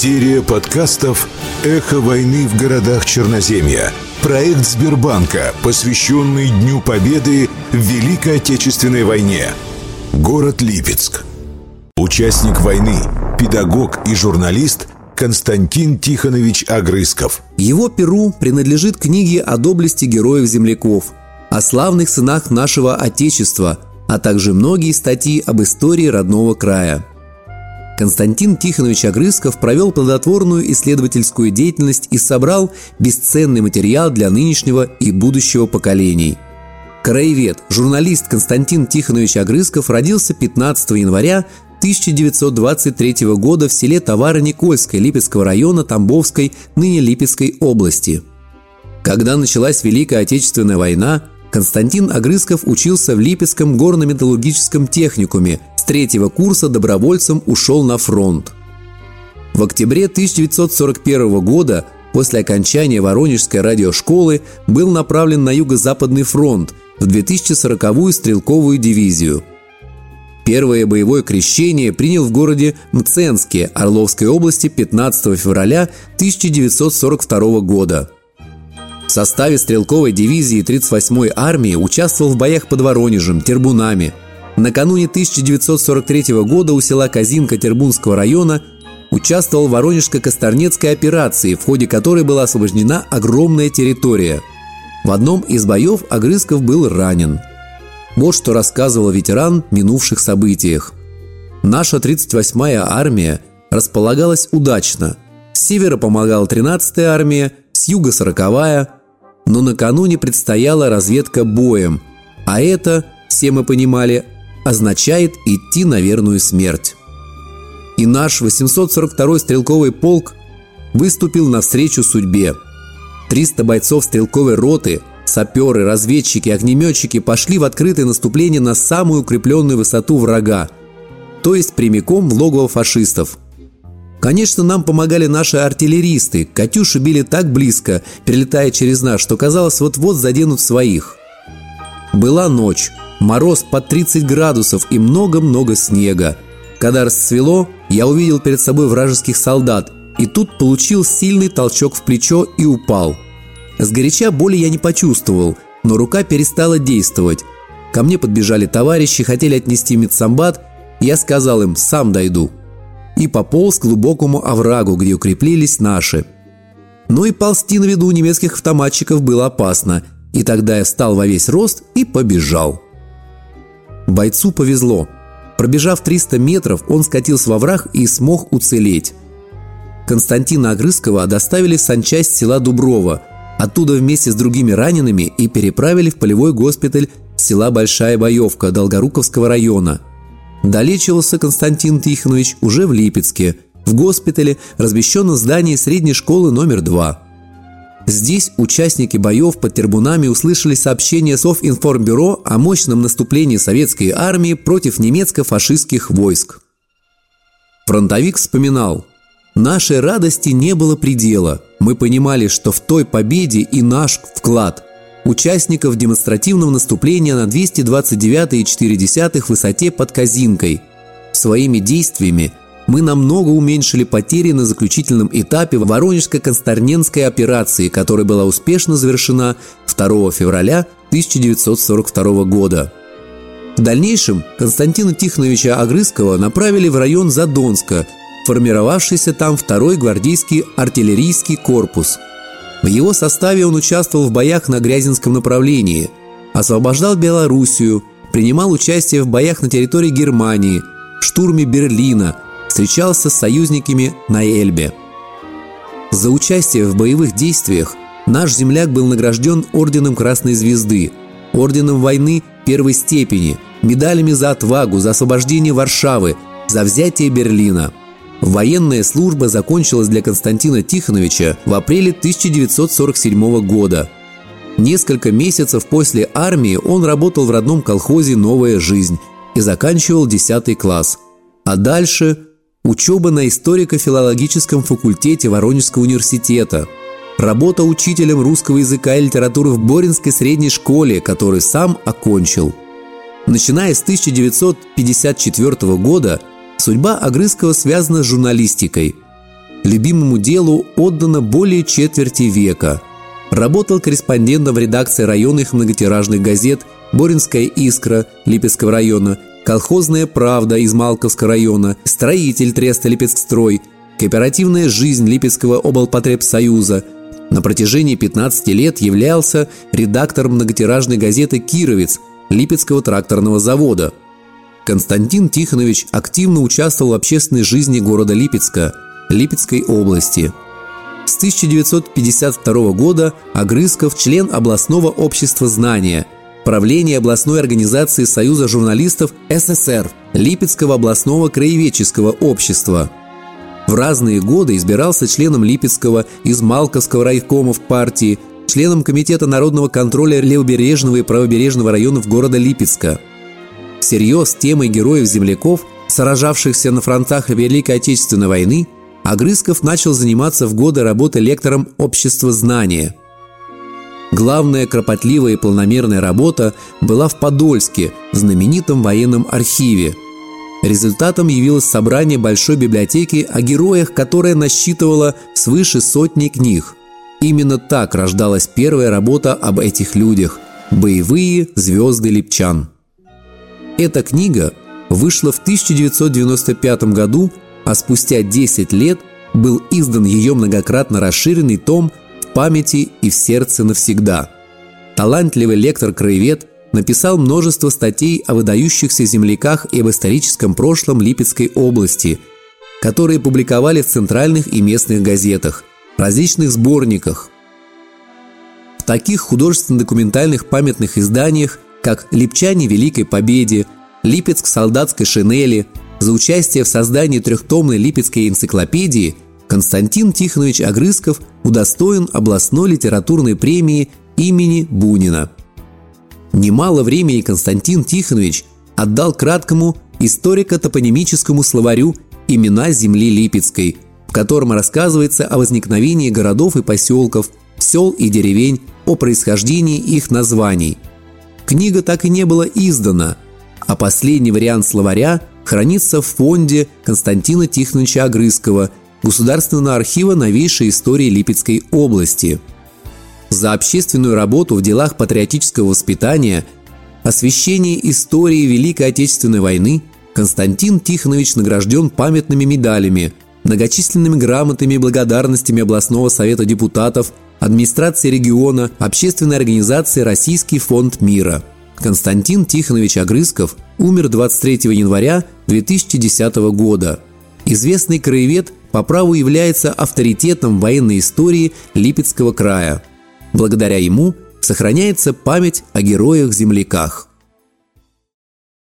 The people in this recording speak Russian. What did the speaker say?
Серия подкастов «Эхо войны в городах Черноземья». Проект Сбербанка, посвященный Дню Победы в Великой Отечественной войне. Город Липецк. Участник войны, педагог и журналист Константин Тихонович Агрысков. Его перу принадлежит книге о доблести героев-земляков, о славных сынах нашего Отечества, а также многие статьи об истории родного края – Константин Тихонович Агрысков провел плодотворную исследовательскую деятельность и собрал бесценный материал для нынешнего и будущего поколений. Краевед, журналист Константин Тихонович Агрысков родился 15 января 1923 года в селе Товаро-Никольское Липецкого района Тамбовской, ныне Липецкой области. Когда началась Великая Отечественная война, Константин Агрысков учился в Липецком горно-металлургическом техникуме третьего курса добровольцем ушел на фронт. В октябре 1941 года после окончания Воронежской радиошколы был направлен на Юго-Западный фронт в 2040-ю стрелковую дивизию. Первое боевое крещение принял в городе Мценске Орловской области 15 февраля 1942 года. В составе стрелковой дивизии 38-й армии участвовал в боях под Воронежем, Тербунами – Накануне 1943 года у села Казинка Тербунского района участвовал в Воронежско-Косторнецкой операции, в ходе которой была освобождена огромная территория. В одном из боев Огрызков был ранен. Вот что рассказывал ветеран в минувших событиях. Наша 38-я армия располагалась удачно. С севера помогала 13-я армия, с юга 40-я, но накануне предстояла разведка боем, а это, все мы понимали, означает идти на верную смерть. И наш 842-й стрелковый полк выступил навстречу судьбе. 300 бойцов стрелковой роты, саперы, разведчики, огнеметчики пошли в открытое наступление на самую укрепленную высоту врага, то есть прямиком в логово фашистов. Конечно, нам помогали наши артиллеристы. «Катюши» били так близко, перелетая через нас, что казалось, вот-вот заденут своих. Была ночь. Мороз под 30 градусов и много-много снега. Когда расцвело, я увидел перед собой вражеских солдат, и тут получил сильный толчок в плечо и упал. С горяча боли я не почувствовал, но рука перестала действовать. Ко мне подбежали товарищи, хотели отнести медсамбат, я сказал им «сам дойду». И пополз к глубокому оврагу, где укреплились наши. Но и ползти на виду у немецких автоматчиков было опасно, и тогда я встал во весь рост и побежал. Бойцу повезло. Пробежав 300 метров, он скатился во враг и смог уцелеть. Константина Огрызкова доставили в санчасть села Дуброво, оттуда вместе с другими ранеными и переправили в полевой госпиталь села Большая Боевка Долгоруковского района. Долечивался Константин Тихонович уже в Липецке, в госпитале, размещенном здании средней школы номер 2. Здесь участники боев под Тербунами услышали сообщение Совинформбюро о мощном наступлении советской армии против немецко-фашистских войск. Фронтовик вспоминал «Нашей радости не было предела. Мы понимали, что в той победе и наш вклад – участников демонстративного наступления на 229,4 высоте под Казинкой. Своими действиями – мы намного уменьшили потери на заключительном этапе Воронежско-Консторненской операции, которая была успешно завершена 2 февраля 1942 года. В дальнейшем Константина Тихоновича Огрызкова направили в район Задонска, формировавшийся там второй гвардейский артиллерийский корпус. В его составе он участвовал в боях на Грязинском направлении, освобождал Белоруссию, принимал участие в боях на территории Германии, в штурме Берлина – встречался с союзниками на Эльбе. За участие в боевых действиях наш земляк был награжден Орденом Красной Звезды, Орденом войны первой степени, медалями за отвагу, за освобождение Варшавы, за взятие Берлина. Военная служба закончилась для Константина Тихоновича в апреле 1947 года. Несколько месяцев после армии он работал в родном колхозе «Новая жизнь» и заканчивал 10 класс. А дальше учеба на историко-филологическом факультете Воронежского университета, работа учителем русского языка и литературы в Боринской средней школе, которую сам окончил. Начиная с 1954 года, судьба Огрызкова связана с журналистикой. любимому делу отдано более четверти века. Работал корреспондентом в редакции районных многотиражных газет «Боринская искра» Липецкого района, «Колхозная правда» из Малковского района, строитель Треста Липецкстрой, кооперативная жизнь Липецкого облпотребсоюза. На протяжении 15 лет являлся редактором многотиражной газеты «Кировец» Липецкого тракторного завода. Константин Тихонович активно участвовал в общественной жизни города Липецка, Липецкой области. С 1952 года Огрызков – член областного общества знания, правления областной организации Союза журналистов СССР, Липецкого областного краеведческого общества – в разные годы избирался членом Липецкого из Малковского райкомов партии, членом Комитета народного контроля левобережного и правобережного районов города Липецка. Всерьез темой героев-земляков, сражавшихся на фронтах Великой Отечественной войны, Огрызков начал заниматься в годы работы лектором общества знания. Главная кропотливая и планомерная работа была в Подольске, в знаменитом военном архиве – Результатом явилось собрание большой библиотеки о героях, которая насчитывала свыше сотни книг. Именно так рождалась первая работа об этих людях – «Боевые звезды липчан». Эта книга вышла в 1995 году, а спустя 10 лет был издан ее многократно расширенный том «В памяти и в сердце навсегда». Талантливый лектор-краевед – написал множество статей о выдающихся земляках и об историческом прошлом Липецкой области, которые публиковали в центральных и местных газетах, различных сборниках. В таких художественно-документальных памятных изданиях, как «Липчане Великой Победе», «Липецк в солдатской шинели», за участие в создании трехтомной Липецкой энциклопедии Константин Тихонович Огрызков удостоен областной литературной премии имени Бунина – Немало времени Константин Тихонович отдал краткому историко-топонимическому словарю «Имена земли Липецкой», в котором рассказывается о возникновении городов и поселков, сел и деревень, о происхождении их названий. Книга так и не была издана, а последний вариант словаря хранится в фонде Константина Тихоновича Огрызкова Государственного архива новейшей истории Липецкой области – за общественную работу в делах патриотического воспитания, освещение истории Великой Отечественной войны Константин Тихонович награжден памятными медалями, многочисленными грамотами и благодарностями областного совета депутатов, администрации региона, общественной организации «Российский фонд мира». Константин Тихонович Огрызков умер 23 января 2010 года. Известный краевед по праву является авторитетом военной истории Липецкого края – Благодаря ему сохраняется память о героях-земляках.